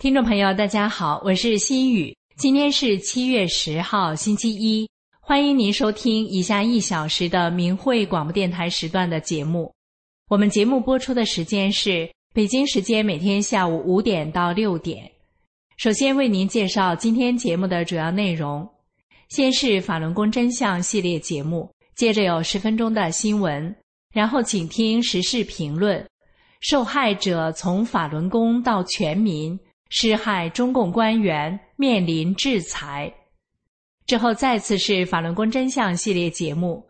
听众朋友，大家好，我是心雨。今天是七月十号，星期一。欢迎您收听以下一小时的明慧广播电台时段的节目。我们节目播出的时间是北京时间每天下午五点到六点。首先为您介绍今天节目的主要内容：先是法轮功真相系列节目，接着有十分钟的新闻，然后请听时事评论。受害者从法轮功到全民。施害中共官员面临制裁之后，再次是法轮功真相系列节目，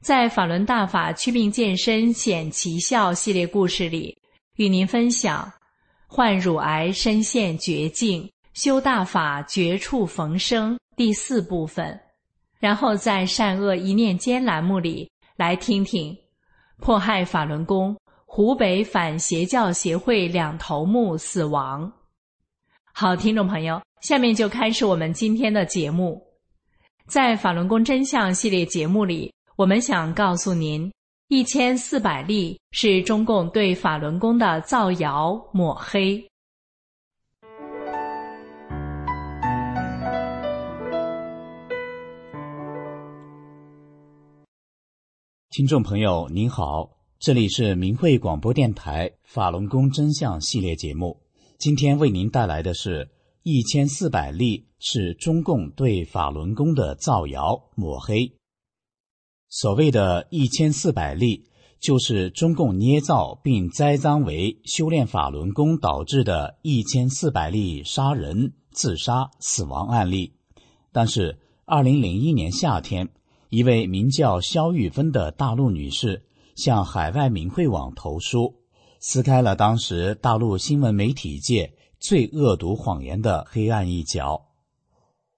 在法轮大法祛病健身显奇效系列故事里，与您分享患乳癌深陷绝境，修大法绝处逢生第四部分。然后在善恶一念间栏目里，来听听迫害法轮功，湖北反邪教协会两头目死亡。好，听众朋友，下面就开始我们今天的节目。在法轮功真相系列节目里，我们想告诉您，一千四百例是中共对法轮功的造谣抹黑。听众朋友您好，这里是明慧广播电台法轮功真相系列节目。今天为您带来的是一千四百例是中共对法轮功的造谣抹黑。所谓的一千四百例，就是中共捏造并栽赃为修炼法轮功导致的一千四百例杀人、自杀、死亡案例。但是，二零零一年夏天，一位名叫肖玉芬的大陆女士向海外明慧网投书。撕开了当时大陆新闻媒体界最恶毒谎言的黑暗一角。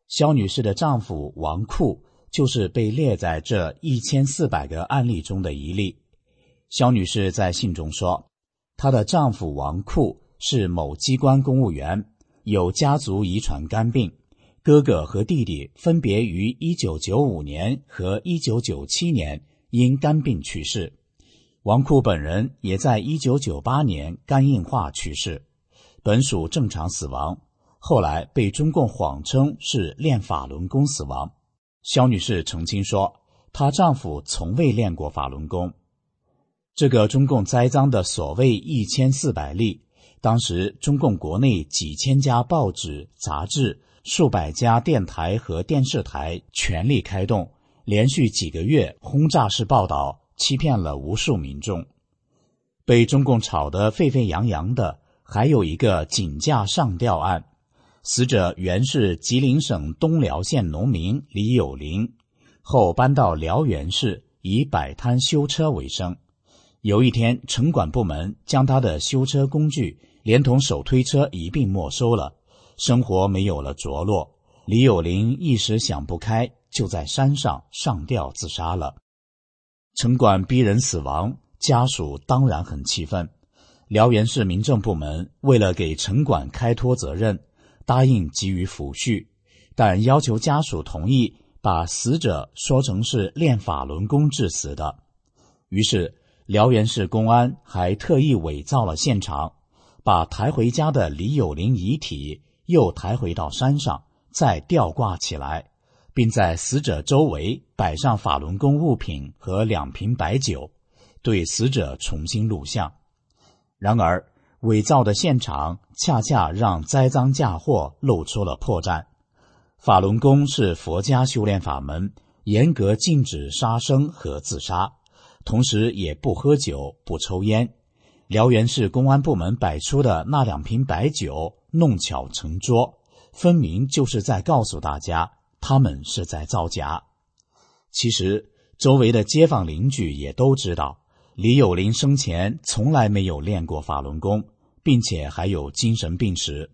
肖女士的丈夫王库就是被列在这一千四百个案例中的一例。肖女士在信中说，她的丈夫王库是某机关公务员，有家族遗传肝病，哥哥和弟弟分别于一九九五年和一九九七年因肝病去世。王库本人也在一九九八年肝硬化去世，本属正常死亡，后来被中共谎称是练法轮功死亡。肖女士澄清说，她丈夫从未练过法轮功。这个中共栽赃的所谓一千四百例，当时中共国内几千家报纸、杂志、数百家电台和电视台全力开动，连续几个月轰炸式报道。欺骗了无数民众，被中共炒得沸沸扬扬的，还有一个井架上吊案。死者原是吉林省东辽县农民李有林，后搬到辽源市，以摆摊修车为生。有一天，城管部门将他的修车工具连同手推车一并没收了，生活没有了着落。李有林一时想不开，就在山上上吊自杀了。城管逼人死亡，家属当然很气愤。辽源市民政部门为了给城管开脱责任，答应给予抚恤，但要求家属同意把死者说成是练法轮功致死的。于是，辽源市公安还特意伪造了现场，把抬回家的李有林遗体又抬回到山上，再吊挂起来。并在死者周围摆上法轮功物品和两瓶白酒，对死者重新录像。然而，伪造的现场恰恰让栽赃嫁祸露出了破绽。法轮功是佛家修炼法门，严格禁止杀生和自杀，同时也不喝酒、不抽烟。辽源市公安部门摆出的那两瓶白酒，弄巧成拙，分明就是在告诉大家，他们是在造假。其实，周围的街坊邻居也都知道，李有林生前从来没有练过法轮功，并且还有精神病史。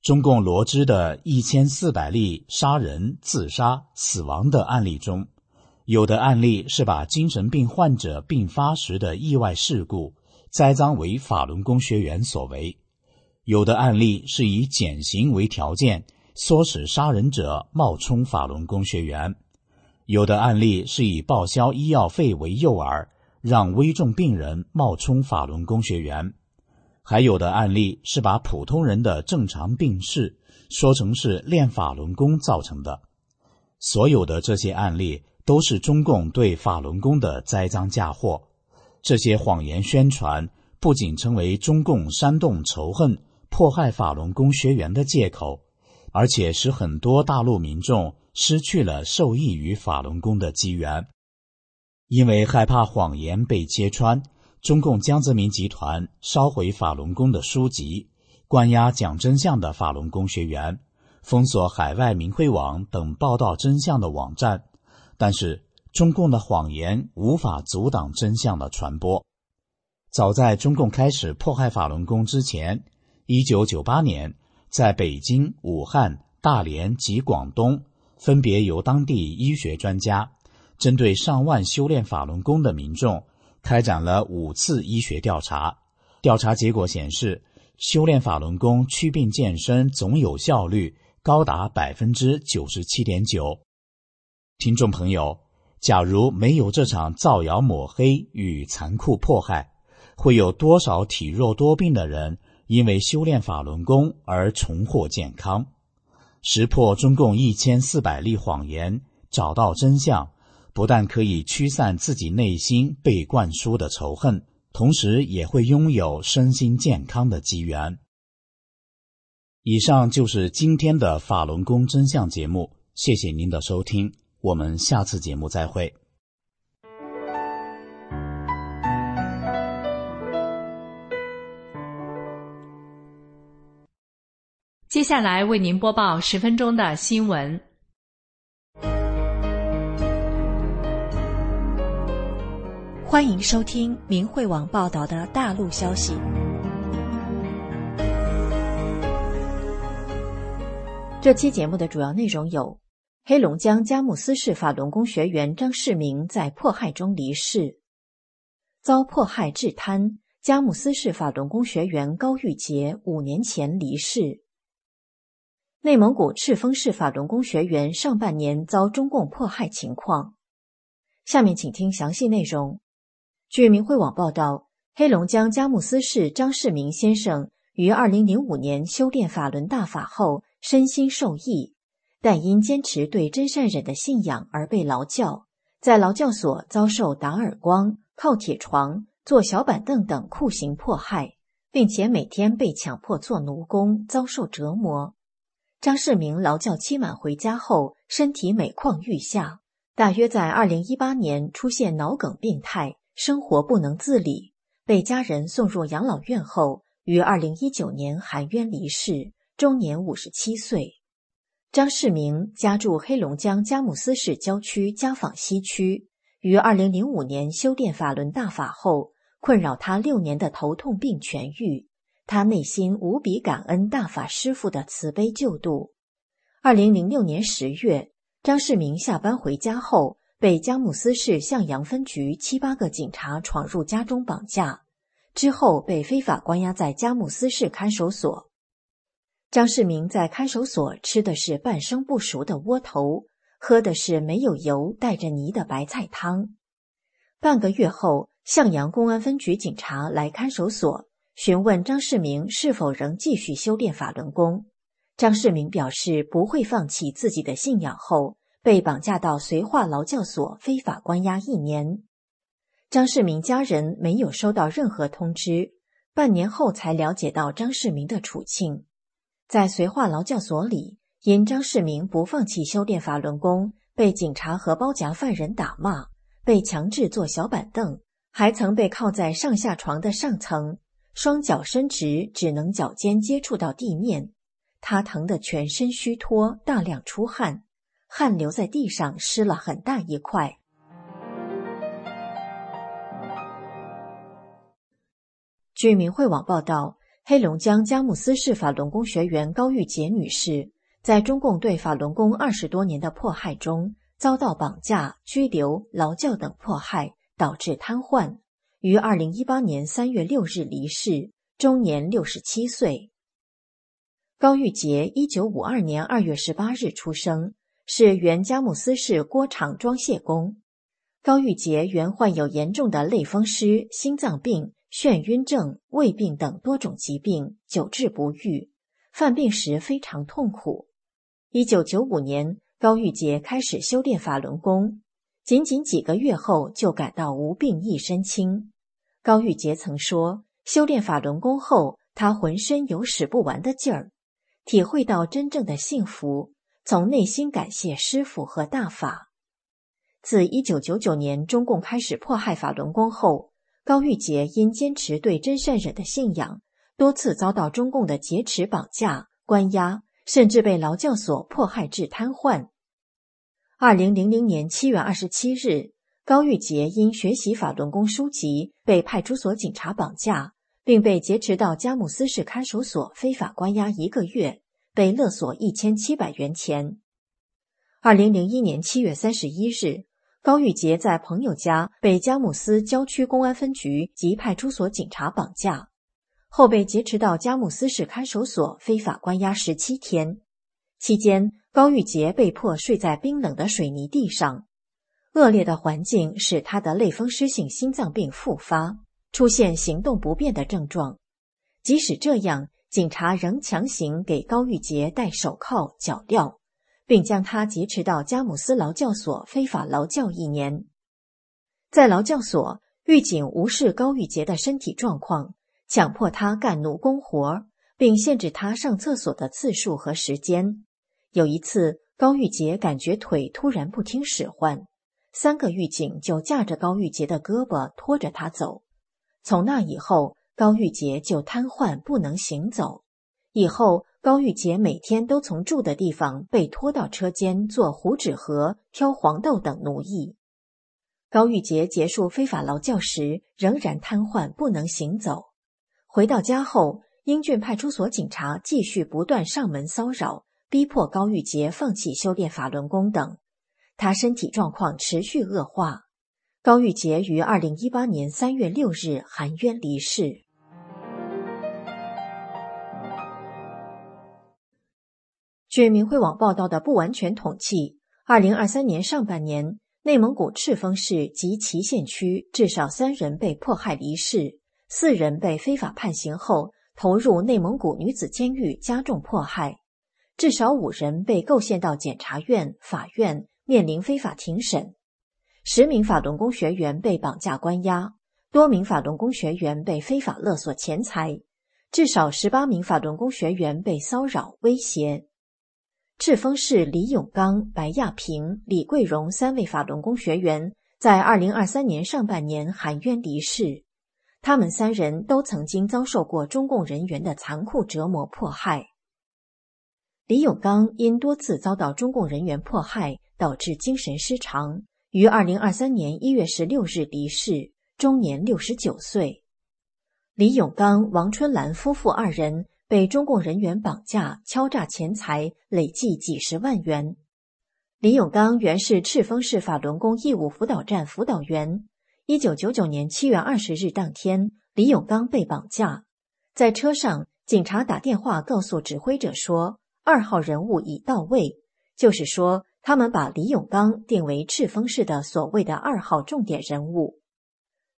中共罗织的一千四百例杀人、自杀、死亡的案例中，有的案例是把精神病患者病发时的意外事故栽赃为法轮功学员所为；有的案例是以减刑为条件，唆使杀人者冒充法轮功学员；有的案例是以报销医药费为诱饵，让危重病人冒充法轮功学员。还有的案例是把普通人的正常病逝说成是练法轮功造成的，所有的这些案例都是中共对法轮功的栽赃嫁祸。这些谎言宣传不仅成为中共煽动仇恨、迫害法轮功学员的借口，而且使很多大陆民众失去了受益于法轮功的机缘，因为害怕谎言被揭穿。中共江泽民集团烧毁法轮功的书籍，关押讲真相的法轮功学员，封锁海外明慧网等报道真相的网站。但是，中共的谎言无法阻挡真相的传播。早在中共开始迫害法轮功之前，一九九八年，在北京、武汉、大连及广东，分别由当地医学专家针对上万修炼法轮功的民众。开展了五次医学调查，调查结果显示，修炼法轮功祛病健身总有效率高达百分之九十七点九。听众朋友，假如没有这场造谣抹黑与残酷迫害，会有多少体弱多病的人因为修炼法轮功而重获健康？识破中共一千四百例谎言，找到真相。不但可以驱散自己内心被灌输的仇恨，同时也会拥有身心健康的机缘。以上就是今天的法轮功真相节目，谢谢您的收听，我们下次节目再会。接下来为您播报十分钟的新闻。欢迎收听明慧网报道的大陆消息。这期节目的主要内容有：黑龙江佳木斯市法轮功学员张世明在迫害中离世；遭迫害致瘫，佳木斯市法轮功学员高玉杰五年前离世；内蒙古赤峰市法轮功学员上半年遭中共迫害情况。下面请听详细内容。据明慧网报道，黑龙江佳木斯市张世明先生于二零零五年修炼法轮大法后，身心受益，但因坚持对真善忍的信仰而被劳教，在劳教所遭受打耳光、靠铁床、坐小板凳等酷刑迫害，并且每天被强迫做奴工，遭受折磨。张世明劳教期满回家后，身体每况愈下，大约在二零一八年出现脑梗病态。生活不能自理，被家人送入养老院后，于二零一九年含冤离世，终年五十七岁。张世明家住黑龙江佳木斯市郊区家坊西区，于二零零五年修炼法轮大法后，困扰他六年的头痛病痊愈，他内心无比感恩大法师父的慈悲救度。二零零六年十月，张世明下班回家后。被佳木斯市向阳分局七八个警察闯入家中绑架，之后被非法关押在佳木斯市看守所。张世明在看守所吃的是半生不熟的窝头，喝的是没有油、带着泥的白菜汤。半个月后，向阳公安分局警察来看守所询问张世明是否仍继续修炼法轮功。张世明表示不会放弃自己的信仰后。被绑架到绥化劳教所，非法关押一年。张世明家人没有收到任何通知，半年后才了解到张世明的处境。在绥化劳教所里，因张世民不放弃修炼法轮功，被警察和包夹犯人打骂，被强制坐小板凳，还曾被靠在上下床的上层，双脚伸直，只能脚尖接触到地面。他疼得全身虚脱，大量出汗，汗流在地上，湿了很大一块。据明慧网报道，黑龙江佳木斯市法轮功学员高玉洁女士。在中共对法轮功二十多年的迫害中，遭到绑架、拘留、劳教等迫害，导致瘫痪，于二零一八年三月六日离世，终年六十七岁。高玉洁一九五二年二月十八日出生，是原佳木斯市锅厂装卸工。高玉洁原患有严重的类风湿、心脏病、眩晕症、胃病等多种疾病，久治不愈，犯病时非常痛苦。一九九五年，高玉洁开始修炼法轮功，仅仅几个月后就感到无病一身轻。高玉洁曾说：“修炼法轮功后，他浑身有使不完的劲儿，体会到真正的幸福，从内心感谢师傅和大法。”自一九九九年中共开始迫害法轮功后，高玉洁因坚持对真善忍的信仰，多次遭到中共的劫持、绑架、关押。甚至被劳教所迫害致瘫痪。二零零零年七月二十七日，高玉洁因学习法轮功书籍被派出所警察绑架，并被劫持到佳木斯市看守所非法关押一个月，被勒索一千七百元钱。二零零一年七月三十一日，高玉洁在朋友家被佳木斯郊区公安分局及派出所警察绑架。后被劫持到佳木斯市看守所，非法关押十七天。期间，高玉洁被迫睡在冰冷的水泥地上，恶劣的环境使他的类风湿性心脏病复发，出现行动不便的症状。即使这样，警察仍强行给高玉洁戴手铐脚镣，并将他劫持到佳木斯劳教所非法劳教一年。在劳教所，狱警无视高玉洁的身体状况。强迫他干奴工活，并限制他上厕所的次数和时间。有一次，高玉洁感觉腿突然不听使唤，三个狱警就架着高玉洁的胳膊拖着他走。从那以后，高玉洁就瘫痪不能行走。以后，高玉洁每天都从住的地方被拖到车间做糊纸盒、挑黄豆等奴役。高玉洁结束非法劳教时，仍然瘫痪不能行走。回到家后，英俊派出所警察继续不断上门骚扰，逼迫高玉洁放弃修炼法轮功等。他身体状况持续恶化。高玉洁于二零一八年三月六日含冤离世。据明慧网报道的不完全统计，二零二三年上半年，内蒙古赤峰市及祁县区至少三人被迫害离世。四人被非法判刑后投入内蒙古女子监狱加重迫害，至少五人被构陷到检察院、法院面临非法庭审，十名法轮功学员被绑架关押，多名法轮功学员被非法勒索钱财，至少十八名法轮功学员被骚扰威胁。赤峰市李永刚、白亚平、李桂荣三位法轮功学员在二零二三年上半年含冤离世。他们三人都曾经遭受过中共人员的残酷折磨迫害。李永刚因多次遭到中共人员迫害，导致精神失常，于二零二三年一月十六日离世，终年六十九岁。李永刚、王春兰夫妇二人被中共人员绑架、敲诈钱财，累计几十万元。李永刚原是赤峰市法轮功义务辅导站辅导员。一九九九年七月二十日当天，李永刚被绑架，在车上，警察打电话告诉指挥者说：“二号人物已到位。”就是说，他们把李永刚定为赤峰市的所谓的二号重点人物。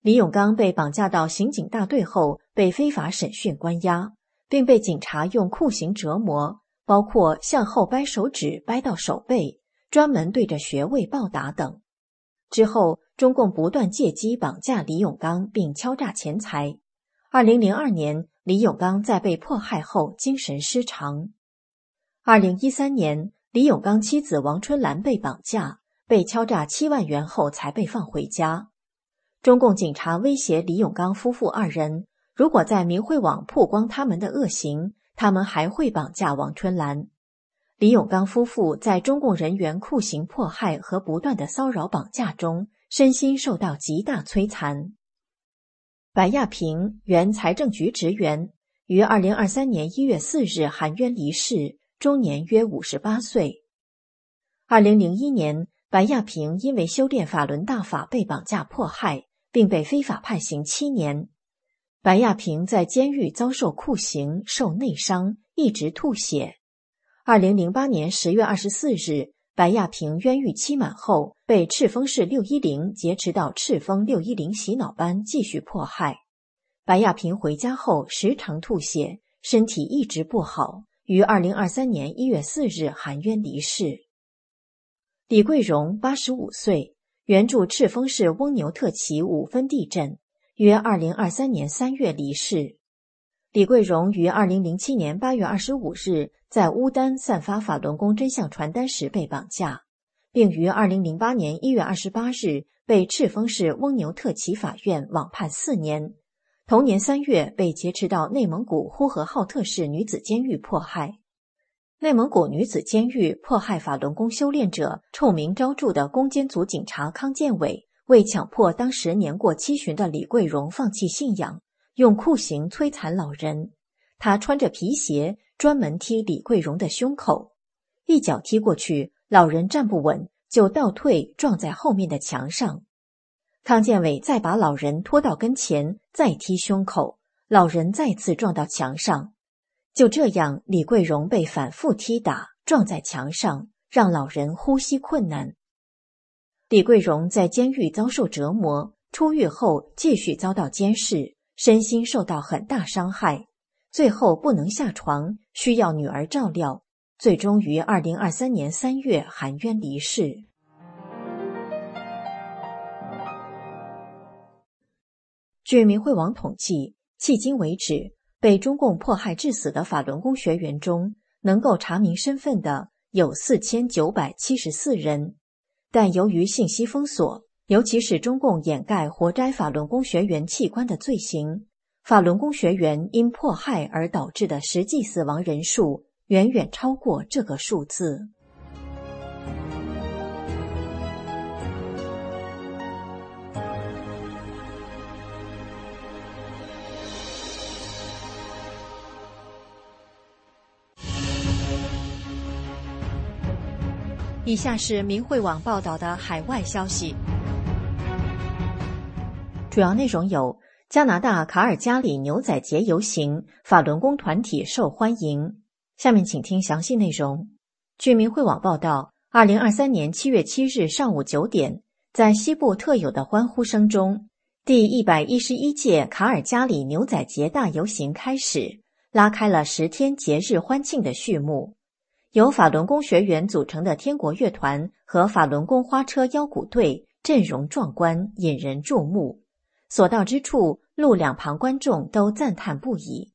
李永刚被绑架到刑警大队后，被非法审讯关押，并被警察用酷刑折磨，包括向后掰手指掰到手背，专门对着穴位暴打等。之后。中共不断借机绑架李永刚，并敲诈钱财。二零零二年，李永刚在被迫害后精神失常。二零一三年，李永刚妻子王春兰被绑架，被敲诈七万元后才被放回家。中共警察威胁李永刚夫妇二人，如果在明慧网曝光他们的恶行，他们还会绑架王春兰。李永刚夫妇在中共人员酷刑迫害和不断的骚扰绑架中，身心受到极大摧残。白亚平，原财政局职员，于二零二三年一月四日含冤离世。终年约五十八岁。二零零一年，白亚平因为修炼法轮大法被绑架迫害，并被非法判刑七年。白亚平在监狱遭受酷刑，受内伤，一直吐血。二零零八年十月二十四日，白亚平冤狱期满后，被赤峰市六一零劫持到赤峰六一零洗脑班继续迫害。白亚平回家后时常吐血，身体一直不好。于二零二三年一月四日含冤离世。李桂荣，八十五岁，原住赤峰市翁牛特旗五分地镇，约二零二三年三月离世。李桂荣于二零零七年八月二十五日在乌丹散发法轮功真相传单时被绑架，并于二零零八年一月二十八日被赤峰市翁牛特旗法院网判四年。同年三月，被劫持到内蒙古呼和浩特市女子监狱迫害。内蒙古女子监狱迫害法轮功修炼者，臭名昭著的攻坚组警察康建伟，为强迫当时年过七旬的李桂荣放弃信仰，用酷刑摧残老人。他穿着皮鞋，专门踢李桂荣的胸口，一脚踢过去，老人站不稳，就倒退撞在后面的墙上。康建伟再把老人拖到跟前，再踢胸口，老人再次撞到墙上。就这样，李桂荣被反复踢打，撞在墙上，让老人呼吸困难。李桂荣在监狱遭受折磨，出狱后继续遭到监视，身心受到很大伤害，最后不能下床，需要女儿照料，最终于二零二三年三月含冤离世。据明慧网统计，迄今为止，被中共迫害致死的法轮功学员中，能够查明身份的有四千九百七十四人。但由于信息封锁，尤其是中共掩盖活摘法轮功学员器官的罪行，法轮功学员因迫害而导致的实际死亡人数，远远超过这个数字。以下是明慧网报道的海外消息，主要内容有：加拿大卡尔加里牛仔节游行，法轮功团体受欢迎。下面请听详细内容。据明慧网报道，二零二三年七月七日上午九点，在西部特有的欢呼声中，第一百一十一届卡尔加里牛仔节大游行开始，拉开了十天节日欢庆的序幕。由法轮功学员组成的天国乐团和法轮功花车腰鼓队阵容壮观，引人注目。所到之处，路两旁观众都赞叹不已。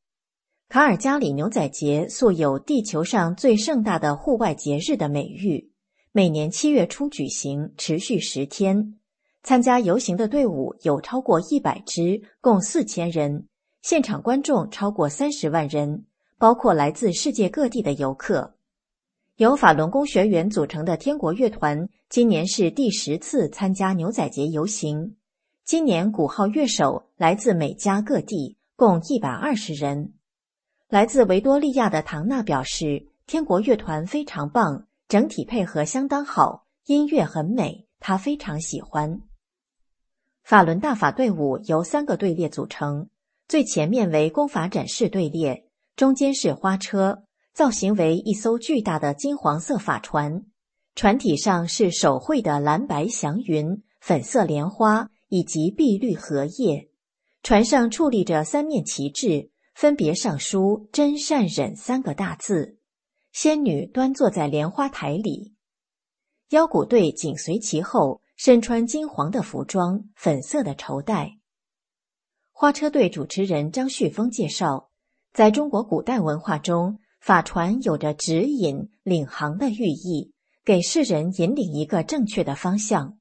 卡尔加里牛仔节素有“地球上最盛大的户外节日”的美誉，每年七月初举行，持续十天。参加游行的队伍有超过一百支，共四千人。现场观众超过三十万人，包括来自世界各地的游客。由法轮功学员组成的天国乐团，今年是第十次参加牛仔节游行。今年鼓号乐手来自美加各地，共一百二十人。来自维多利亚的唐娜表示，天国乐团非常棒，整体配合相当好，音乐很美，她非常喜欢。法轮大法队伍由三个队列组成，最前面为功法展示队列，中间是花车。造型为一艘巨大的金黄色法船，船体上是手绘的蓝白祥云、粉色莲花以及碧绿荷叶。船上矗立着三面旗帜，分别上书“真善忍”三个大字。仙女端坐在莲花台里，腰鼓队紧随其后，身穿金黄的服装、粉色的绸带。花车队主持人张旭峰介绍，在中国古代文化中。法船有着指引、领航的寓意，给世人引领一个正确的方向。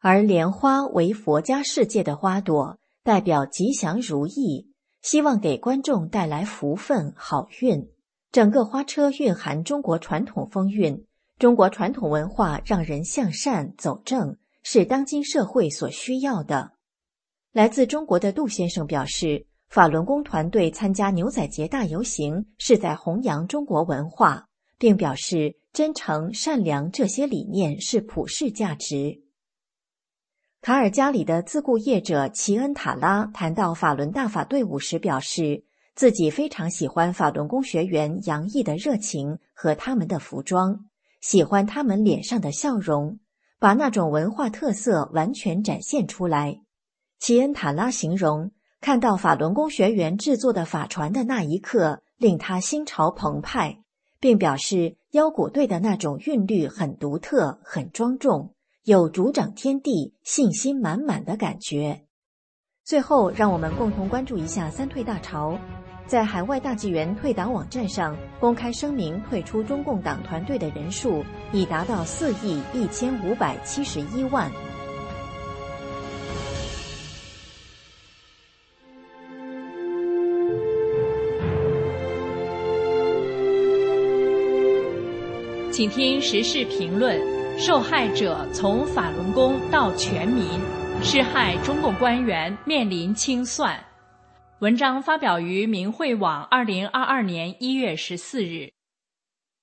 而莲花为佛家世界的花朵，代表吉祥如意，希望给观众带来福分、好运。整个花车蕴含中国传统风韵，中国传统文化让人向善走正，是当今社会所需要的。来自中国的杜先生表示，法轮功团队参加牛仔节大游行是在弘扬中国文化，并表示真诚、善良这些理念是普世价值。卡尔加里的自雇业者齐恩塔拉谈到法轮大法队伍时表示。自己非常喜欢法轮功学员洋溢的热情和他们的服装，喜欢他们脸上的笑容，把那种文化特色完全展现出来。齐恩塔拉形容，看到法轮功学员制作的法船的那一刻，令他心潮澎湃，并表示腰鼓队的那种韵律很独特、很庄重，有主掌天地、信心满满的感觉。最后，让我们共同关注一下三退大潮。在海外大纪元退党网站上公开声明退出中共党团队的人数已达到四亿一千五百七十一万。请听时事评论：受害者从法轮功到全民，施害中共官员面临清算。文章发表于明慧网，二零二二年一月十四日。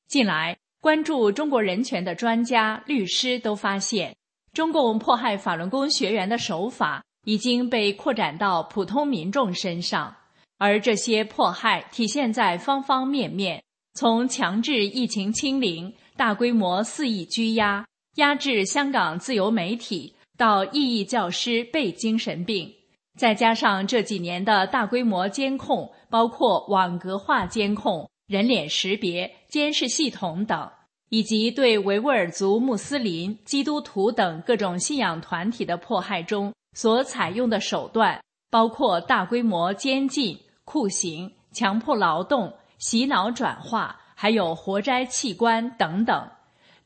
近来，关注中国人权的专家、律师都发现，中共迫害法轮功学员的手法已经被扩展到普通民众身上，而这些迫害体现在方方面面：从强制疫情清零、大规模肆意拘押、压制香港自由媒体，到异议教师被精神病。再加上这几年的大规模监控，包括网格化监控、人脸识别、监视系统等，以及对维吾尔族、穆斯林、基督徒等各种信仰团体的迫害中所采用的手段，包括大规模监禁、酷刑、强迫劳动、洗脑转化，还有活摘器官等等，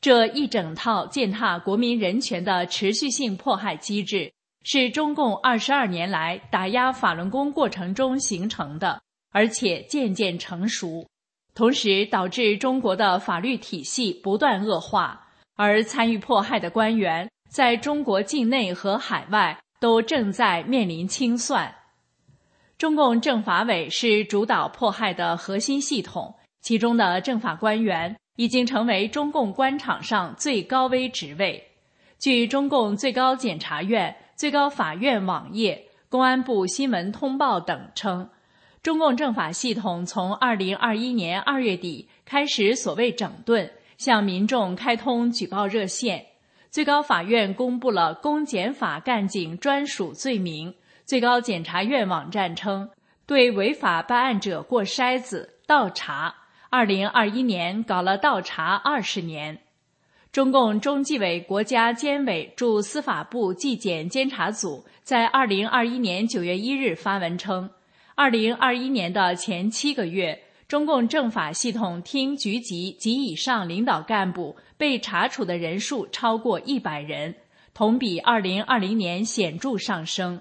这一整套践踏国民人权的持续性迫害机制。是中共二十二年来打压法轮功过程中形成的，而且渐渐成熟，同时导致中国的法律体系不断恶化，而参与迫害的官员在中国境内和海外都正在面临清算。中共政法委是主导迫害的核心系统，其中的政法官员已经成为中共官场上最高危职位。据中共最高检察院。最高法院网页、公安部新闻通报等称，中共政法系统从二零二一年二月底开始所谓整顿，向民众开通举报热线。最高法院公布了公检法干警专属罪名。最高检察院网站称，对违法办案者过筛子、倒查。二零二一年搞了倒查二十年。中共中纪委国家监委驻司法部纪检监察组在二零二一年九月一日发文称，二零二一年的前七个月，中共政法系统厅局级及以上领导干部被查处的人数超过一百人，同比二零二零年显著上升。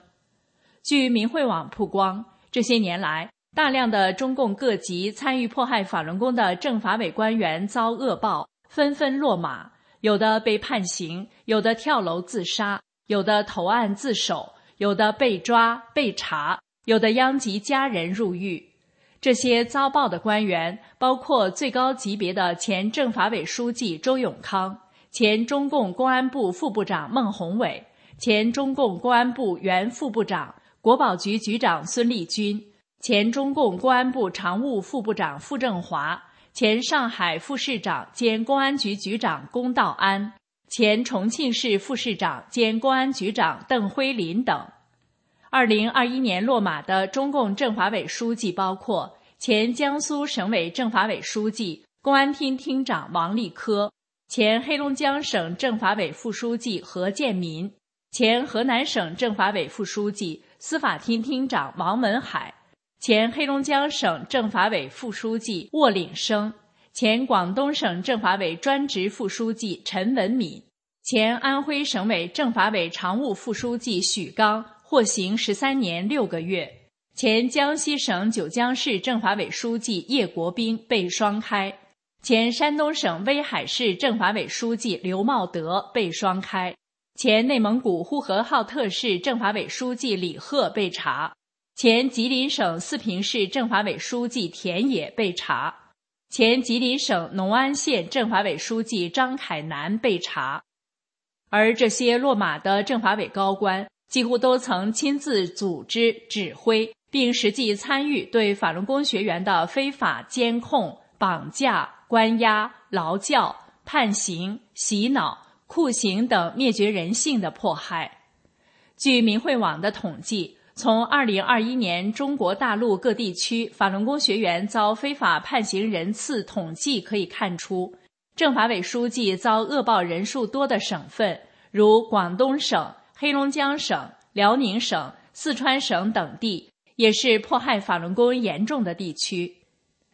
据明慧网曝光，这些年来，大量的中共各级参与迫害法轮功的政法委官员遭恶报，纷纷落马。有的被判刑，有的跳楼自杀，有的投案自首，有的被抓被查，有的殃及家人入狱。这些遭报的官员包括最高级别的前政法委书记周永康、前中共公安部副部长孟宏伟、前中共公安部原副部长、国保局局长孙立军、前中共公安部常务副部长傅政华。前上海副市长兼公安局局长龚道安，前重庆市副市长兼公安局长邓辉林等。二零二一年落马的中共政法委书记包括前江苏省委政法委书记、公安厅厅长王立科，前黑龙江省政法委副书记何建民，前河南省政法委副书记、司法厅厅长王文海，前黑龙江省政法委副书记沃岭生，前广东省政法委专职副书记陈文敏，前安徽省委政法委常务副书记许刚获刑十三年六个月，前江西省九江市政法委书记叶国兵被双开，前山东省威海市政法委书记刘茂德被双开。前内蒙古呼和浩特市政法委书记李贺被查，前吉林省四平市政法委书记田野被查，前吉林省农安县政法委书记张凯南被查，而这些落马的政法委高官，几乎都曾亲自组织、指挥，并实际参与对法轮功学员的非法监控、绑架、关押、劳教、判刑、洗脑。酷刑等灭绝人性的迫害。据明慧网的统计，从2021年中国大陆各地区法轮功学员遭非法判刑人次统计可以看出，政法委书记遭恶报人数多的省份，如广东省、黑龙江省、辽宁省、四川省等地，也是迫害法轮功严重的地区。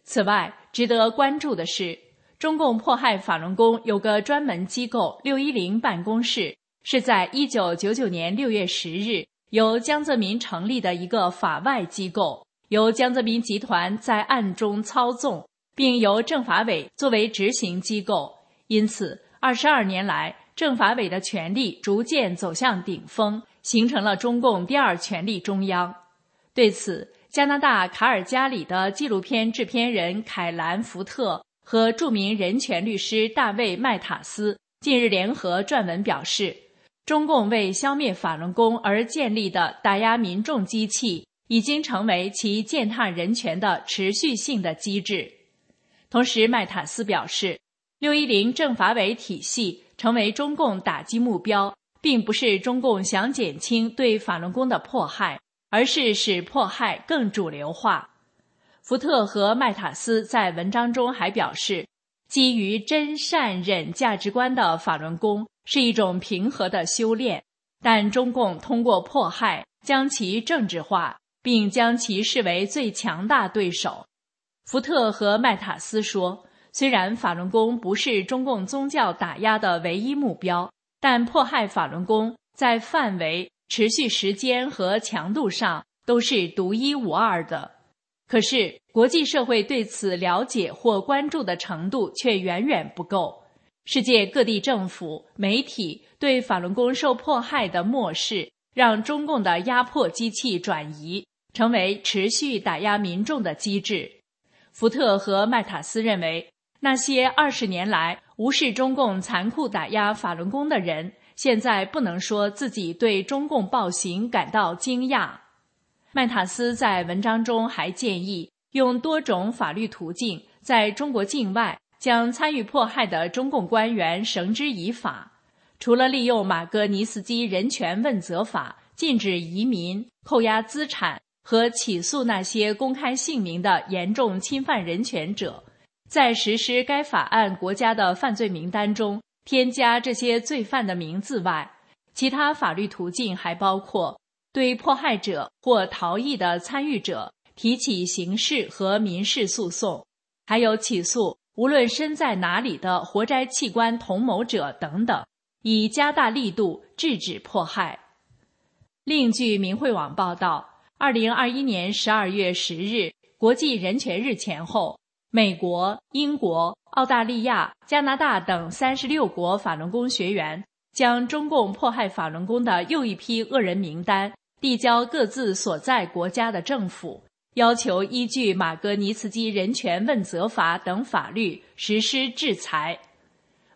此外，值得关注的是。中共迫害法轮功有个专门机构“六一零办公室”，是在一九九九年六月十日由江泽民成立的一个法外机构，由江泽民集团在暗中操纵，并由政法委作为执行机构。因此，二十二年来，政法委的权力逐渐走向顶峰，形成了中共第二权力中央。对此，加拿大卡尔加里的纪录片制片人凯兰·福特。和著名人权律师大卫·麦塔斯近日联合撰文表示，中共为消灭法轮功而建立的打压民众机器，已经成为其践踏人权的持续性的机制。同时，麦塔斯表示，六一零政法委体系成为中共打击目标，并不是中共想减轻对法轮功的迫害，而是使迫害更主流化。福特和麦塔斯在文章中还表示，基于真善忍价值观的法轮功是一种平和的修炼，但中共通过迫害将其政治化，并将其视为最强大对手。福特和麦塔斯说，虽然法轮功不是中共宗教打压的唯一目标，但迫害法轮功在范围、持续时间和强度上都是独一无二的。可是，国际社会对此了解或关注的程度却远远不够。世界各地政府、媒体对法轮功受迫害的漠视，让中共的压迫机器转移，成为持续打压民众的机制。福特和麦塔斯认为，那些二十年来无视中共残酷打压法轮功的人，现在不能说自己对中共暴行感到惊讶。麦塔斯在文章中还建议用多种法律途径，在中国境外将参与迫害的中共官员绳之以法。除了利用马格尼斯基人权问责法禁止移民、扣押资产和起诉那些公开姓名的严重侵犯人权者，在实施该法案国家的犯罪名单中添加这些罪犯的名字外，其他法律途径还包括。对迫害者或逃逸的参与者提起刑事和民事诉讼，还有起诉无论身在哪里的活摘器官同谋者等等，以加大力度制止迫害。另据明慧网报道，二零二一年十二月十日国际人权日前后，美国、英国、澳大利亚、加拿大等三十六国法轮功学员将中共迫害法轮功的又一批恶人名单。递交各自所在国家的政府，要求依据马格尼茨基人权问责法等法律实施制裁。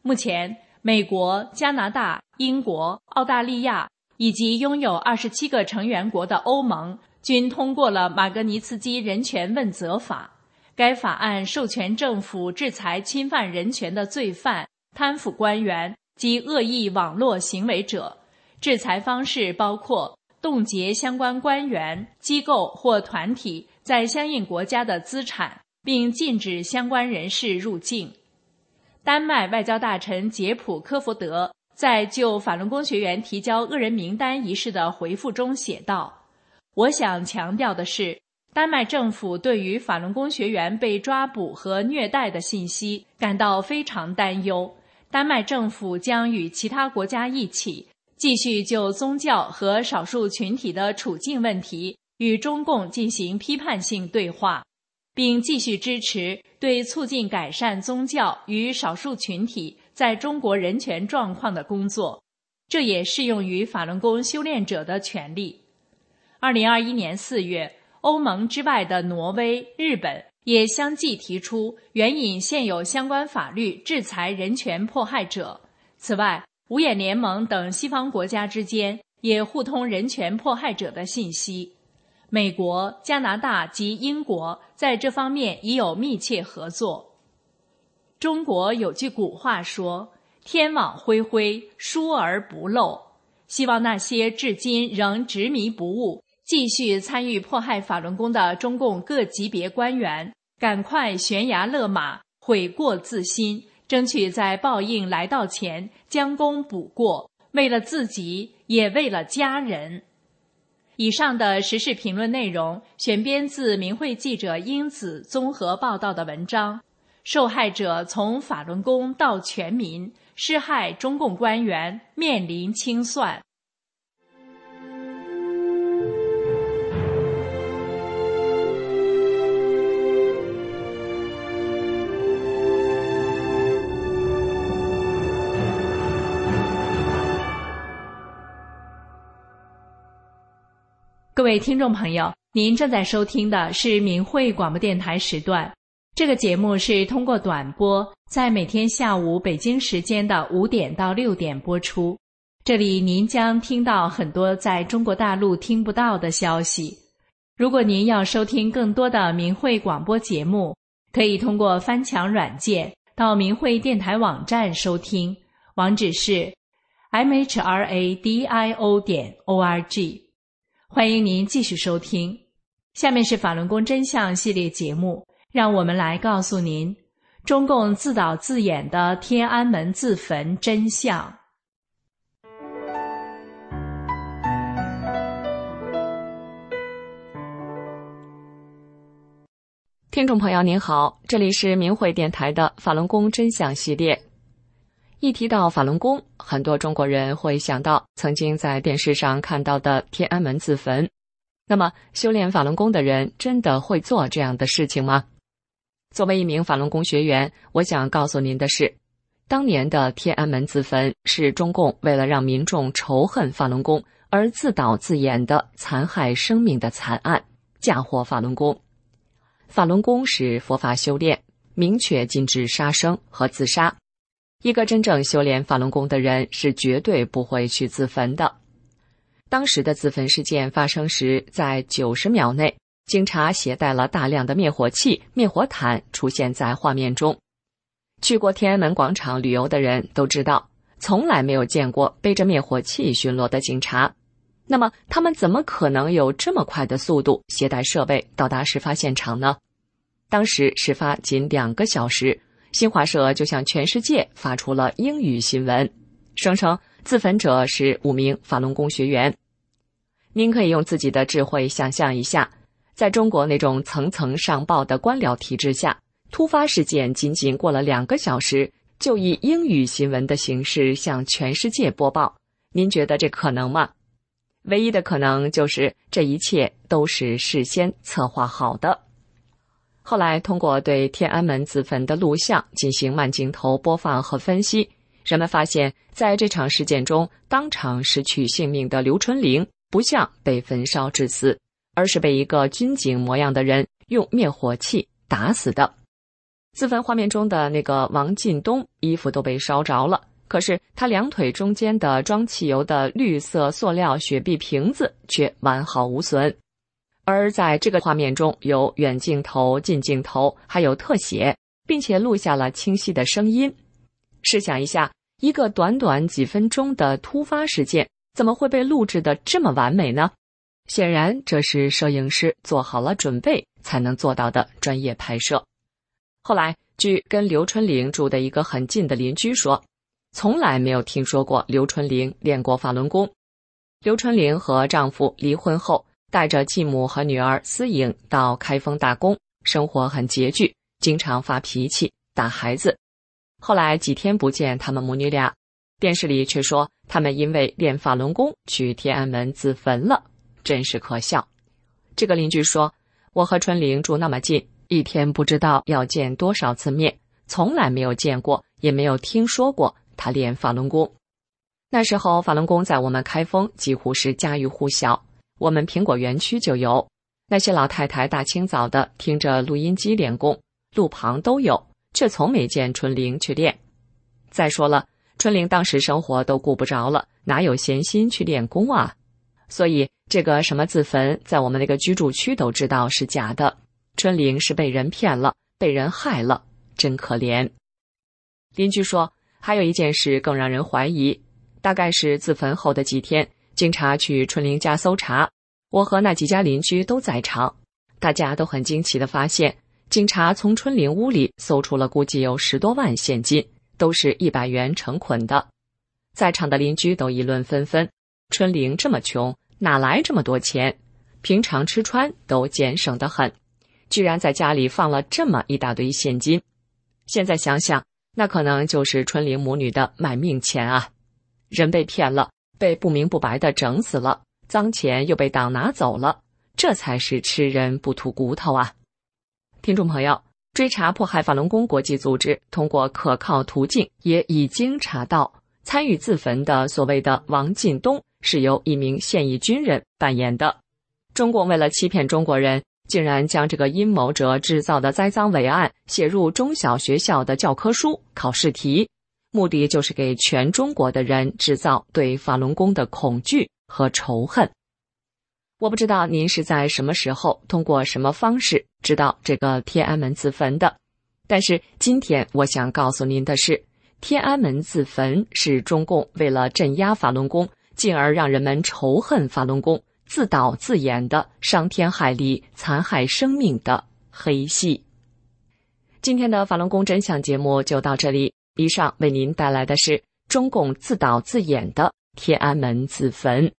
目前，美国、加拿大、英国、澳大利亚以及拥有二十七个成员国的欧盟均通过了马格尼茨基人权问责法。该法案授权政府制裁侵犯人权的罪犯、贪腐官员及恶意网络行为者。制裁方式包括。冻结相关官员、机构或团体在相应国家的资产，并禁止相关人士入境。丹麦外交大臣杰普科福德在就法轮功学员提交恶人名单一事的回复中写道：“我想强调的是，丹麦政府对于法轮功学员被抓捕和虐待的信息感到非常担忧。丹麦政府将与其他国家一起，继续就宗教和少数群体的处境问题与中共进行批判性对话，并继续支持对促进改善宗教与少数群体在中国人权状况的工作。这也适用于法轮功修炼者的权利。二零二一年四月。欧盟之外的挪威、日本也相继提出援引现有相关法律制裁人权迫害者。此外，五眼联盟等西方国家之间也互通人权迫害者的信息。美国、加拿大及英国在这方面已有密切合作。中国有句古话说：“天网恢恢，疏而不漏。”希望那些至今仍执迷不悟。继续参与迫害法轮功的中共各级别官员，赶快悬崖勒马，悔过自新，争取在报应来到前将功补过，为了自己，也为了家人。以上的时事评论内容选编自明慧记者英子综合报道的文章。受害者从法轮功到全民，施害中共官员面临清算。各位听众朋友，您正在收听的是明慧广播电台时段。这个节目是通过短波，在每天下午北京时间的五点到六点播出。这里您将听到很多在中国大陆听不到的消息。如果您要收听更多的明慧广播节目，可以通过翻墙软件到明慧电台网站收听，网址是 m h r a d i o 点 o r g。欢迎您继续收听，下面是法轮功真相系列节目，让我们来告诉您中共自导自演的天安门自焚真相。听众朋友您好，这里是明慧电台的法轮功真相系列。一提到法轮功，很多中国人会想到曾经在电视上看到的天安门自焚。那么，修炼法轮功的人真的会做这样的事情吗？作为一名法轮功学员，我想告诉您的是，当年的天安门自焚是中共为了让民众仇恨法轮功而自导自演的残害生命的惨案，嫁祸法轮功。法轮功是佛法修炼，明确禁止杀生和自杀。一个真正修炼法轮功的人是绝对不会去自焚的。当时的自焚事件发生时，在九十秒内，警察携带了大量的灭火器、灭火毯出现在画面中。去过天安门广场旅游的人都知道，从来没有见过背着灭火器巡逻的警察。那么，他们怎么可能有这么快的速度携带设备到达事发现场呢？当时事发仅两个小时。新华社就向全世界发出了英语新闻，声称自焚者是五名法轮功学员。您可以用自己的智慧想象一下，在中国那种层层上报的官僚体制下，突发事件仅仅过了两个小时，就以英语新闻的形式向全世界播报。您觉得这可能吗？唯一的可能就是这一切都是事先策划好的。后来，通过对天安门自焚的录像进行慢镜头播放和分析，人们发现，在这场事件中，当场失去性命的刘春玲不像被焚烧致死，而是被一个军警模样的人用灭火器打死的。自焚画面中的那个王进东，衣服都被烧着了，可是他两腿中间的装汽油的绿色塑料雪碧瓶子却完好无损。而在这个画面中有远镜头、近镜头，还有特写，并且录下了清晰的声音。试想一下，一个短短几分钟的突发事件，怎么会被录制的这么完美呢？显然，这是摄影师做好了准备才能做到的专业拍摄。后来，据跟刘春玲住的一个很近的邻居说，从来没有听说过刘春玲练过法轮功。刘春玲和丈夫离婚后。带着继母和女儿思颖到开封打工，生活很拮据，经常发脾气打孩子。后来几天不见他们母女俩，电视里却说他们因为练法轮功去天安门自焚了，真是可笑。这个邻居说：“我和春玲住那么近，一天不知道要见多少次面，从来没有见过，也没有听说过他练法轮功。那时候法轮功在我们开封几乎是家喻户晓。”我们苹果园区就有那些老太太，大清早的听着录音机练功，路旁都有，却从没见春玲去练。再说了，春玲当时生活都顾不着了，哪有闲心去练功啊？所以这个什么自焚，在我们那个居住区都知道是假的。春玲是被人骗了，被人害了，真可怜。邻居说，还有一件事更让人怀疑，大概是自焚后的几天。警察去春玲家搜查，我和那几家邻居都在场，大家都很惊奇的发现，警察从春玲屋里搜出了估计有十多万现金，都是一百元成捆的。在场的邻居都议论纷纷：春玲这么穷，哪来这么多钱？平常吃穿都俭省得很，居然在家里放了这么一大堆现金。现在想想，那可能就是春玲母女的卖命钱啊！人被骗了。被不明不白的整死了，脏钱又被党拿走了，这才是吃人不吐骨头啊！听众朋友，追查迫害法轮功国际组织，通过可靠途径也已经查到，参与自焚的所谓的王进东是由一名现役军人扮演的。中共为了欺骗中国人，竟然将这个阴谋者制造的栽赃伪案写入中小学校的教科书、考试题。目的就是给全中国的人制造对法轮功的恐惧和仇恨。我不知道您是在什么时候通过什么方式知道这个天安门自焚的，但是今天我想告诉您的是，天安门自焚是中共为了镇压法轮功，进而让人们仇恨法轮功，自导自演的伤天害理、残害生命的黑戏。今天的法轮功真相节目就到这里。以上为您带来的是中共自导自演的天安门自焚。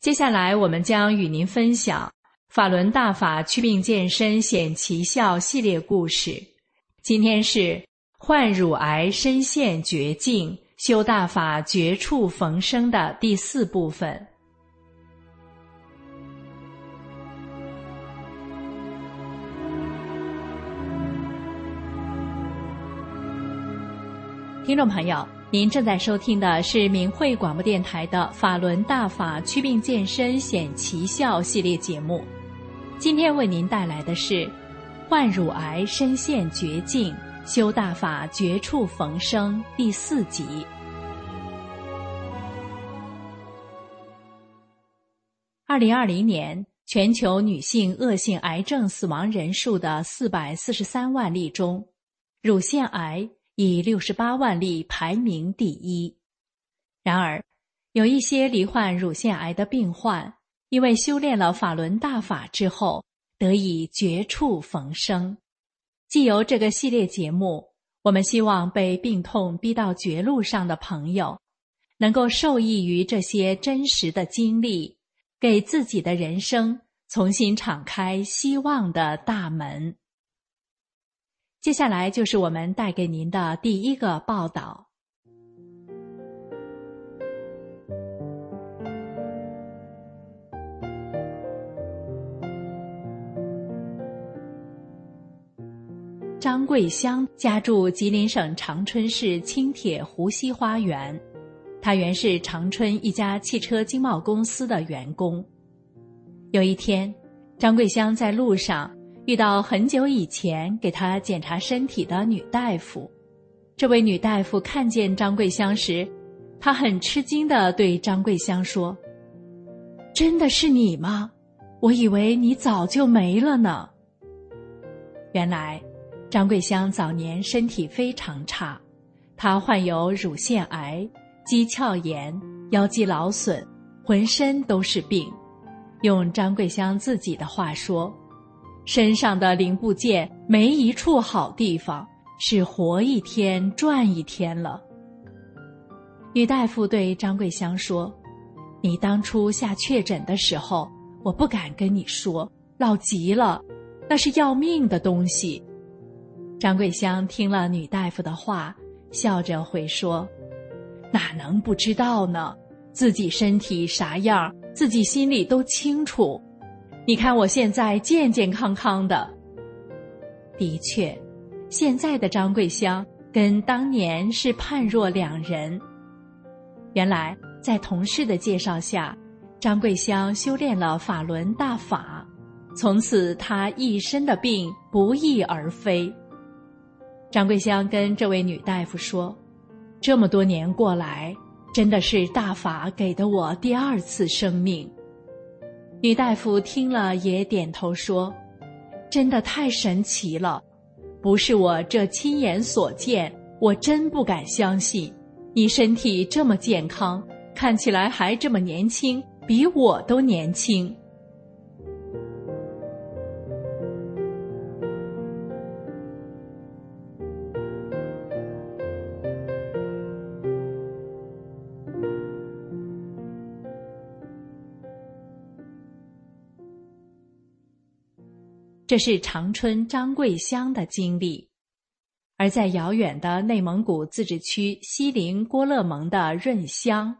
接下来，我们将与您分享法轮大法祛病健身显奇效系列故事。今天是患乳癌深陷绝境，修大法绝处逢生的第四部分。听众朋友，您正在收听的是明慧广播电台的《法轮大法祛病健身显奇效》系列节目。今天为您带来的是“患乳癌深陷绝境，修大法绝处逢生”第四集。二零二零年，全球女性恶性癌症死亡人数的四百四十三万例中，乳腺癌。以六十八万例排名第一。然而，有一些罹患乳腺癌的病患，因为修炼了法轮大法之后，得以绝处逢生。既由这个系列节目，我们希望被病痛逼到绝路上的朋友，能够受益于这些真实的经历，给自己的人生重新敞开希望的大门。接下来就是我们带给您的第一个报道。张桂香家住吉林省长春市青铁湖西花园，她原是长春一家汽车经贸公司的员工。有一天，张桂香在路上。遇到很久以前给他检查身体的女大夫，这位女大夫看见张桂香时，她很吃惊的对张桂香说：“真的是你吗？我以为你早就没了呢。”原来，张桂香早年身体非常差，她患有乳腺癌、肌鞘炎、腰肌劳损，浑身都是病。用张桂香自己的话说。身上的零部件没一处好地方，是活一天赚一天了。女大夫对张桂香说：“你当初下确诊的时候，我不敢跟你说，老急了，那是要命的东西。”张桂香听了女大夫的话，笑着回说：“哪能不知道呢？自己身体啥样，自己心里都清楚。你看我现在健健康康的。的确，现在的张桂香跟当年是判若两人。原来在同事的介绍下，张桂香修炼了法轮大法，从此她一身的病不翼而飞。”张桂香跟这位女大夫说：“这么多年过来，真的是大法给的我第二次生命。”女大夫听了也点头说：“真的太神奇了，不是我这亲眼所见，我真不敢相信。你身体这么健康，看起来还这么年轻，比我都年轻。”这是长春张桂香的经历，而在遥远的内蒙古自治区锡林郭勒盟的润乡，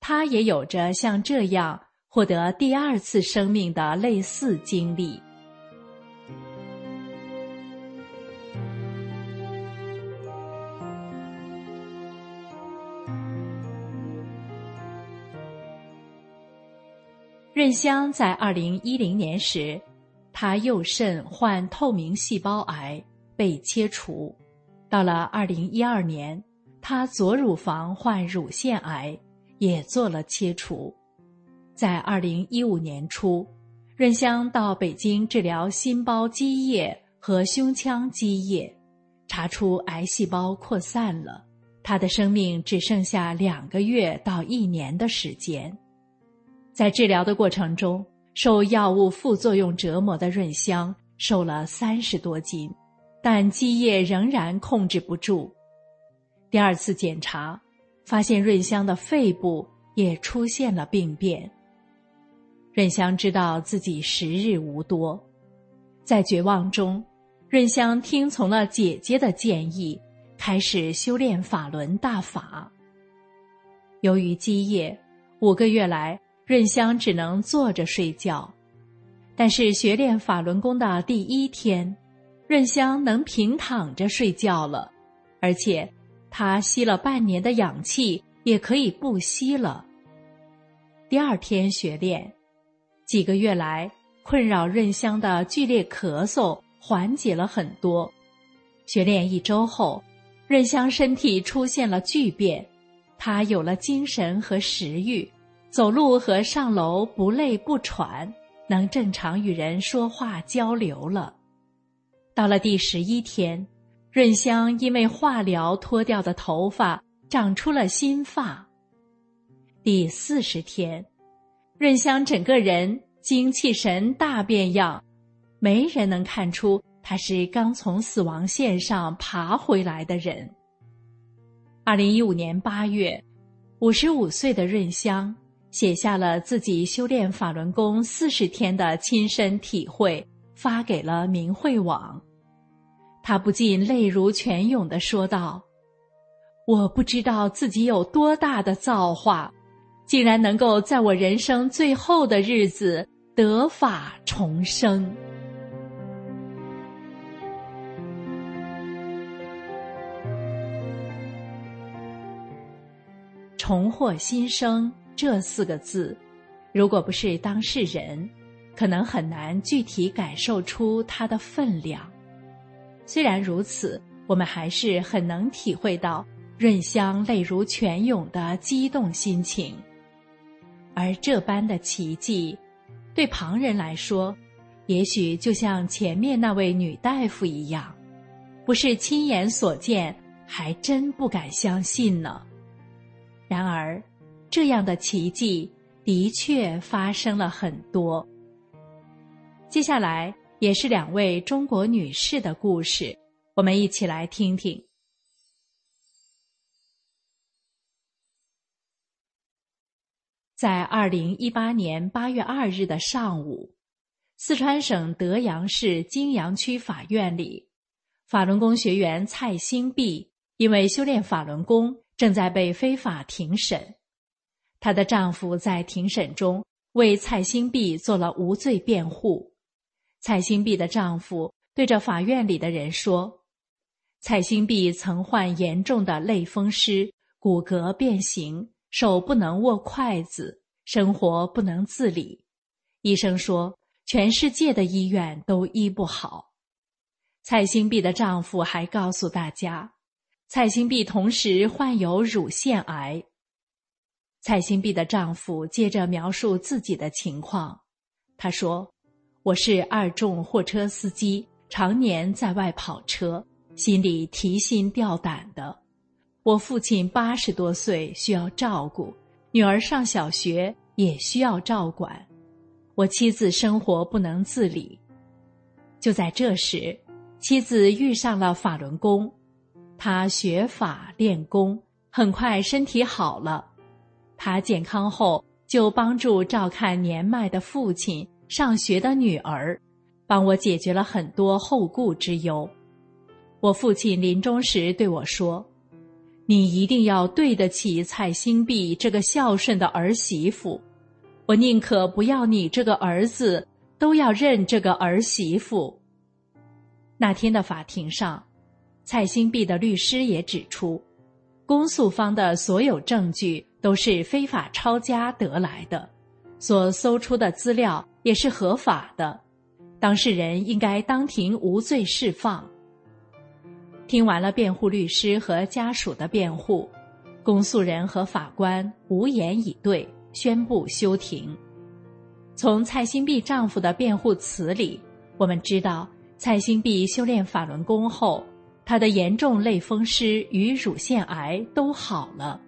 他也有着像这样获得第二次生命的类似经历。润香在二零一零年时。他右肾患透明细胞癌被切除，到了二零一二年，他左乳房患乳腺癌也做了切除，在二零一五年初，润香到北京治疗心包积液和胸腔积液，查出癌细胞扩散了，他的生命只剩下两个月到一年的时间，在治疗的过程中。受药物副作用折磨的润香瘦了三十多斤，但积液仍然控制不住。第二次检查，发现润香的肺部也出现了病变。润香知道自己时日无多，在绝望中，润香听从了姐姐的建议，开始修炼法轮大法。由于积液，五个月来。润香只能坐着睡觉，但是学练法轮功的第一天，润香能平躺着睡觉了，而且他吸了半年的氧气也可以不吸了。第二天学练，几个月来困扰润香的剧烈咳嗽缓解了很多。学练一周后，润香身体出现了巨变，他有了精神和食欲。走路和上楼不累不喘，能正常与人说话交流了。到了第十一天，润香因为化疗脱掉的头发长出了新发。第四十天，润香整个人精气神大变样，没人能看出他是刚从死亡线上爬回来的人。二零一五年八月，五十五岁的润香。写下了自己修炼法轮功四十天的亲身体会，发给了明慧网。他不禁泪如泉涌地说道：“我不知道自己有多大的造化，竟然能够在我人生最后的日子得法重生，重获新生。”这四个字，如果不是当事人，可能很难具体感受出它的分量。虽然如此，我们还是很能体会到润香泪如泉涌的激动心情。而这般的奇迹，对旁人来说，也许就像前面那位女大夫一样，不是亲眼所见，还真不敢相信呢。然而。这样的奇迹的确发生了很多。接下来也是两位中国女士的故事，我们一起来听听。在二零一八年八月二日的上午，四川省德阳市金阳区法院里，法轮功学员蔡兴碧因为修炼法轮功，正在被非法庭审。她的丈夫在庭审中为蔡新碧做了无罪辩护。蔡新碧的丈夫对着法院里的人说：“蔡新碧曾患严重的类风湿，骨骼变形。”手不能握筷子，生活不能自理。医生说，全世界的医院都医不好。蔡新碧的丈夫还告诉大家，蔡新碧同时患有乳腺癌。蔡新碧的丈夫接着描述自己的情况，他说：“我是二重货车司机，常年在外跑车，心里提心吊胆的。”我父亲八十多岁，需要照顾；女儿上小学也需要照管。我妻子生活不能自理。就在这时，妻子遇上了法轮功，他学法练功，很快身体好了。他健康后，就帮助照看年迈的父亲、上学的女儿，帮我解决了很多后顾之忧。我父亲临终时对我说。你一定要对得起蔡新碧这个孝顺的儿媳妇，我宁可不要你这个儿子，都要认这个儿媳妇。那天的法庭上，蔡新碧的律师也指出，公诉方的所有证据都是非法抄家得来的，所搜出的资料也是合法的，当事人应该当庭无罪释放。听完了辩护律师和家属的辩护，公诉人和法官无言以对，宣布休庭。从蔡新碧丈夫的辩护词里，我们知道蔡新碧修炼法轮功后，她的严重类风湿与乳腺癌都好了。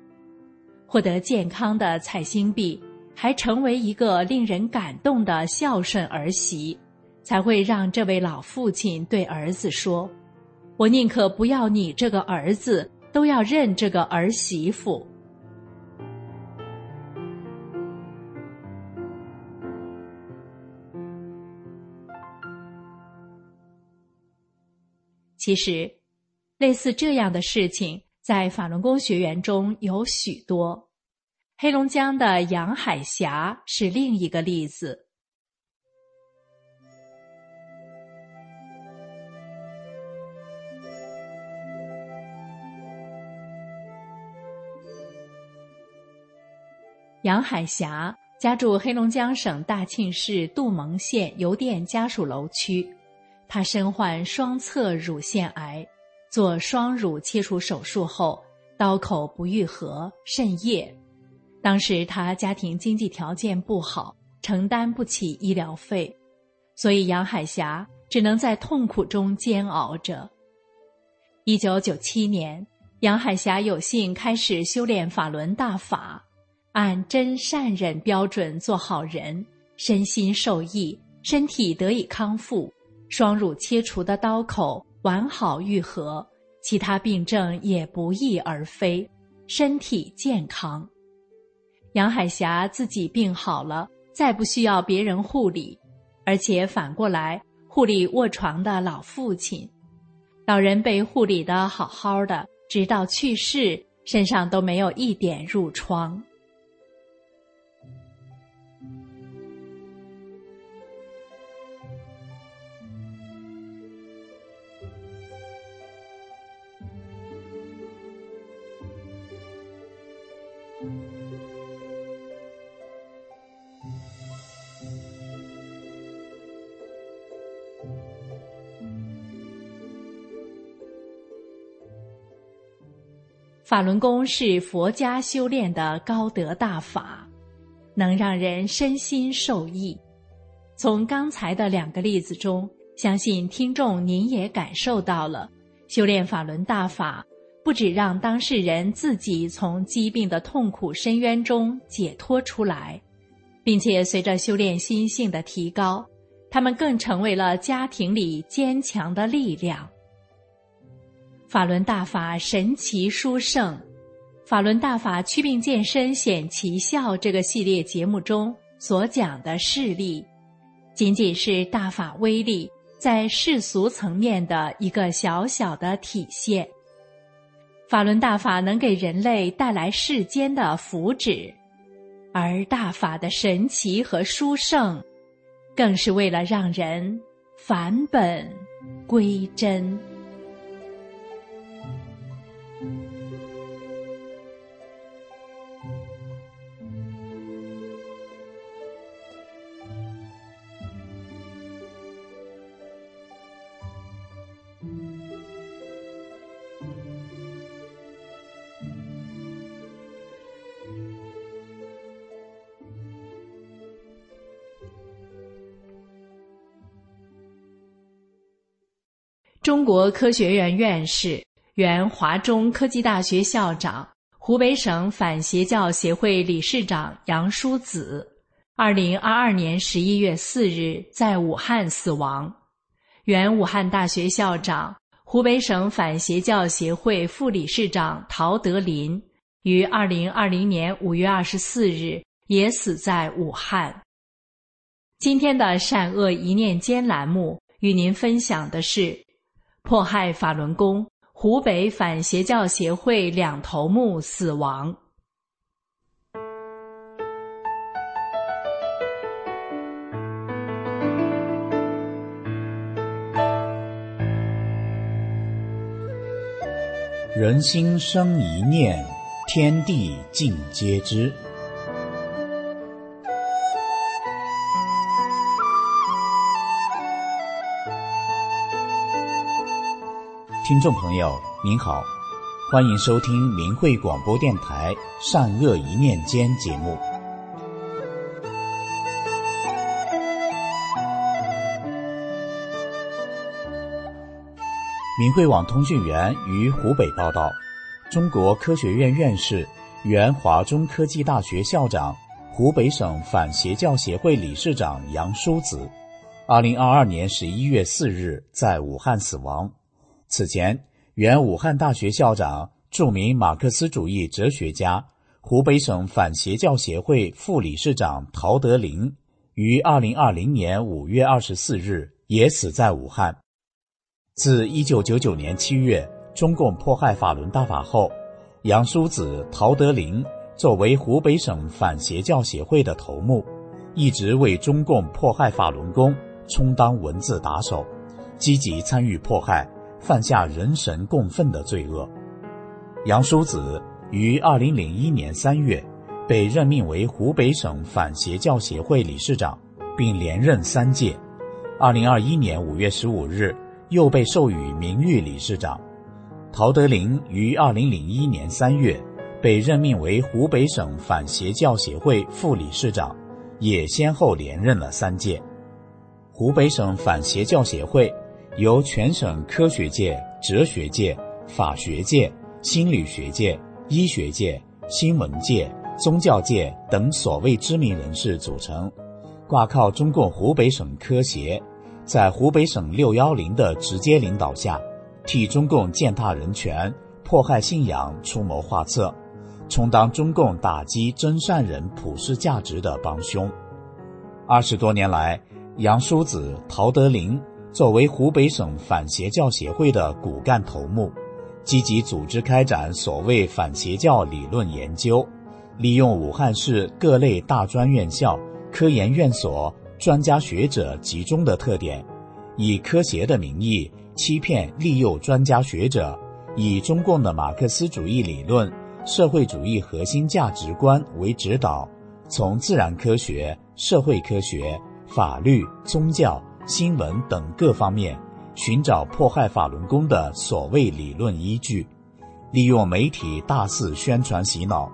获得健康的蔡新碧，还成为一个令人感动的孝顺儿媳，才会让这位老父亲对儿子说。我宁可不要你这个儿子，都要认这个儿媳妇。其实，类似这样的事情在法轮功学员中有许多。黑龙江的杨海霞是另一个例子。杨海霞家住黑龙江省大庆市杜蒙县邮电家属楼区，她身患双侧乳腺癌，做双乳切除手术后，刀口不愈合，渗液。当时他家庭经济条件不好，承担不起医疗费，所以杨海霞只能在痛苦中煎熬着。一九九七年，杨海霞有幸开始修炼法轮大法。按真善忍标准做好人，身心受益，身体得以康复，双乳切除的刀口完好愈合，其他病症也不翼而飞，身体健康。杨海霞自己病好了，再不需要别人护理，而且反过来护理卧床的老父亲，老人被护理的好好的，直到去世，身上都没有一点褥疮。法轮功是佛家修炼的高德大法，能让人身心受益。从刚才的两个例子中，相信听众您也感受到了，修炼法轮大法不止让当事人自己从疾病的痛苦深渊中解脱出来，并且随着修炼心性的提高，他们更成为了家庭里坚强的力量。法轮大法神奇殊胜，法轮大法祛病健身显奇效这个系列节目中所讲的事例，仅仅是大法威力在世俗层面的一个小小的体现。法轮大法能给人类带来世间的福祉，而大法的神奇和殊胜，更是为了让人返本归真。中国科学院院士、原华中科技大学校长、湖北省反邪教协会理事长杨叔子，二零二二年十一月四日在武汉死亡。原武汉大学校长、湖北省反邪教协会副理事长陶德林，于二零二零年五月二十四日也死在武汉。今天的善恶一念间栏目与您分享的是。迫害法轮功，湖北反邪教协会两头目死亡。人心生一念，天地尽皆知。听众朋友您好，欢迎收听明慧广播电台《善恶一念间》节目。明慧网通讯员于湖北报道：中国科学院院士、原华中科技大学校长、湖北省反邪教协会理事长杨叔子，二零二二年十一月四日在武汉死亡。此前，原武汉大学校长、著名马克思主义哲学家、湖北省反邪教协会副理事长陶德林，于二零二零年五月二十四日也死在武汉。自一九九九年七月中共迫害法轮大法后，杨叔子、陶德林作为湖北省反邪教协会的头目，一直为中共迫害法轮功充当文字打手，积极参与迫害。犯下人神共愤的罪恶。杨叔子于二零零一年三月被任命为湖北省反邪教协会理事长，并连任三届。二零二一年五月十五日又被授予名誉理事长。陶德林于二零零一年三月被任命为湖北省反邪教协会副理事长，也先后连任了三届。湖北省反邪教协会。由全省科学界、哲学界、法学界、心理学界、医学界、新闻界、宗教界等所谓知名人士组成，挂靠中共湖北省科协，在湖北省六幺零的直接领导下，替中共践踏人权、迫害信仰出谋划策，充当中共打击真善人普世价值的帮凶。二十多年来，杨叔子、陶德林。作为湖北省反邪教协会的骨干头目，积极组织开展所谓反邪教理论研究，利用武汉市各类大专院校、科研院所专家学者集中的特点，以科协的名义欺骗利诱专家学者，以中共的马克思主义理论、社会主义核心价值观为指导，从自然科学、社会科学、法律、宗教。新闻等各方面寻找迫害法轮功的所谓理论依据，利用媒体大肆宣传洗脑，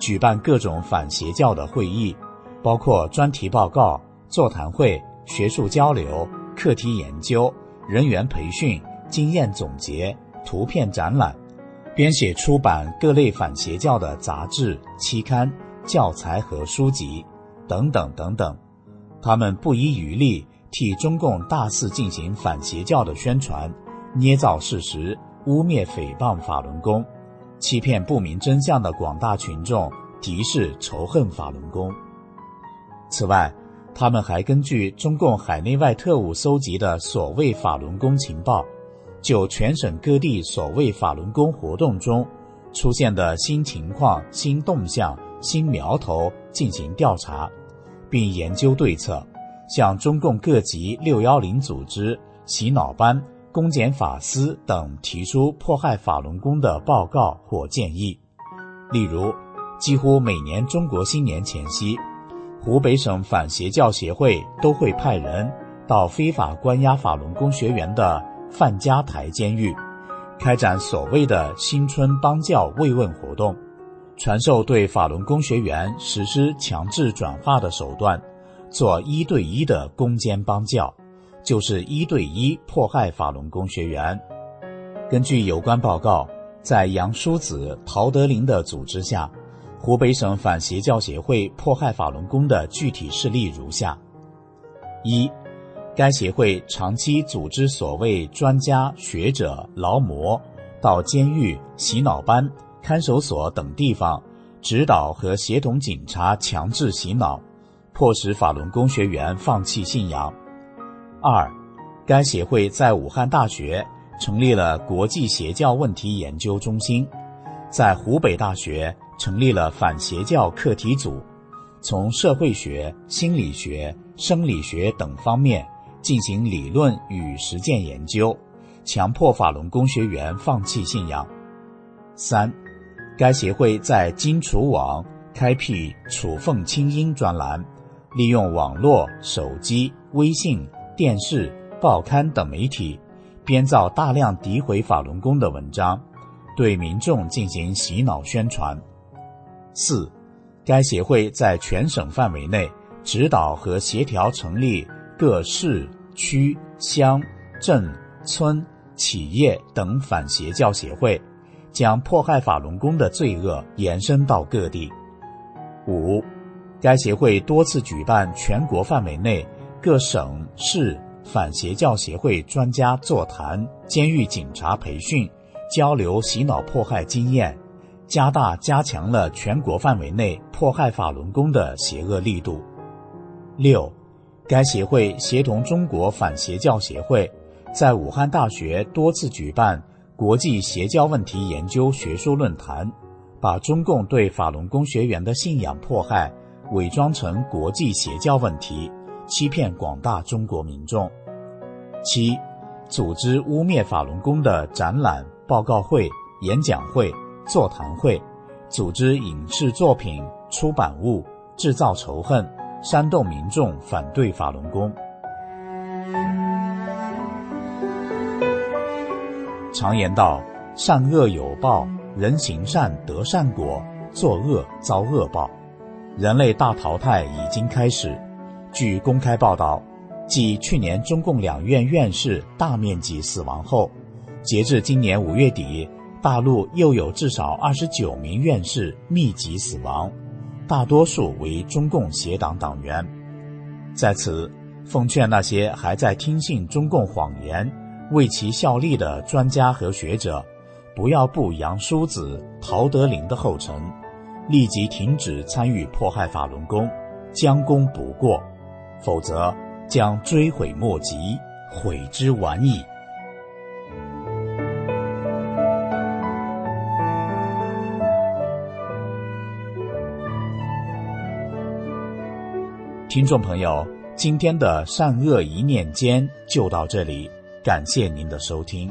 举办各种反邪教的会议，包括专题报告、座谈会、学术交流、课题研究、人员培训、经验总结、图片展览，编写出版各类反邪教的杂志、期刊、教材和书籍等等等等，他们不遗余力。替中共大肆进行反邪教的宣传，捏造事实，污蔑诽谤法轮功，欺骗不明真相的广大群众，敌视仇恨法轮功。此外，他们还根据中共海内外特务搜集的所谓法轮功情报，就全省各地所谓法轮功活动中出现的新情况、新动向、新苗头进行调查，并研究对策。向中共各级六幺零组织、洗脑班、公检法司等提出迫害法轮功的报告或建议。例如，几乎每年中国新年前夕，湖北省反邪教协会都会派人到非法关押法轮功学员的范家台监狱，开展所谓的新春帮教慰问活动，传授对法轮功学员实施强制转化的手段。做一对一的攻坚帮教，就是一对一迫害法轮功学员。根据有关报告，在杨叔子、陶德林的组织下，湖北省反邪教协会迫害法轮功的具体事例如下：一，该协会长期组织所谓专家学者、劳模到监狱、洗脑班、看守所等地方，指导和协同警察强制洗脑。迫使法轮功学员放弃信仰。二，该协会在武汉大学成立了国际邪教问题研究中心，在湖北大学成立了反邪教课题组，从社会学、心理学、生理学等方面进行理论与实践研究，强迫法轮功学员放弃信仰。三，该协会在金楚网开辟“楚凤清音”专栏。利用网络、手机、微信、电视、报刊等媒体，编造大量诋毁法轮功的文章，对民众进行洗脑宣传。四，该协会在全省范围内指导和协调成立各市区乡镇村企业等反邪教协会，将迫害法轮功的罪恶延伸到各地。五。该协会多次举办全国范围内各省市反邪教协会专家座谈、监狱警察培训、交流洗脑迫害经验，加大加强了全国范围内迫害法轮功的邪恶力度。六，该协会协同中国反邪教协会，在武汉大学多次举办国际邪教问题研究学术论坛，把中共对法轮功学员的信仰迫害。伪装成国际邪教问题，欺骗广大中国民众。七，组织污蔑法轮功的展览、报告会、演讲会、座谈会，组织影视作品、出版物，制造仇恨，煽动民众反对法轮功。常言道：“善恶有报，人行善得善果，作恶遭恶报。”人类大淘汰已经开始。据公开报道，继去年中共两院院士大面积死亡后，截至今年五月底，大陆又有至少二十九名院士密集死亡，大多数为中共协党党员。在此，奉劝那些还在听信中共谎言、为其效力的专家和学者，不要步杨叔子、陶德林的后尘。立即停止参与迫害法轮功，将功补过，否则将追悔莫及，悔之晚矣。听众朋友，今天的善恶一念间就到这里，感谢您的收听。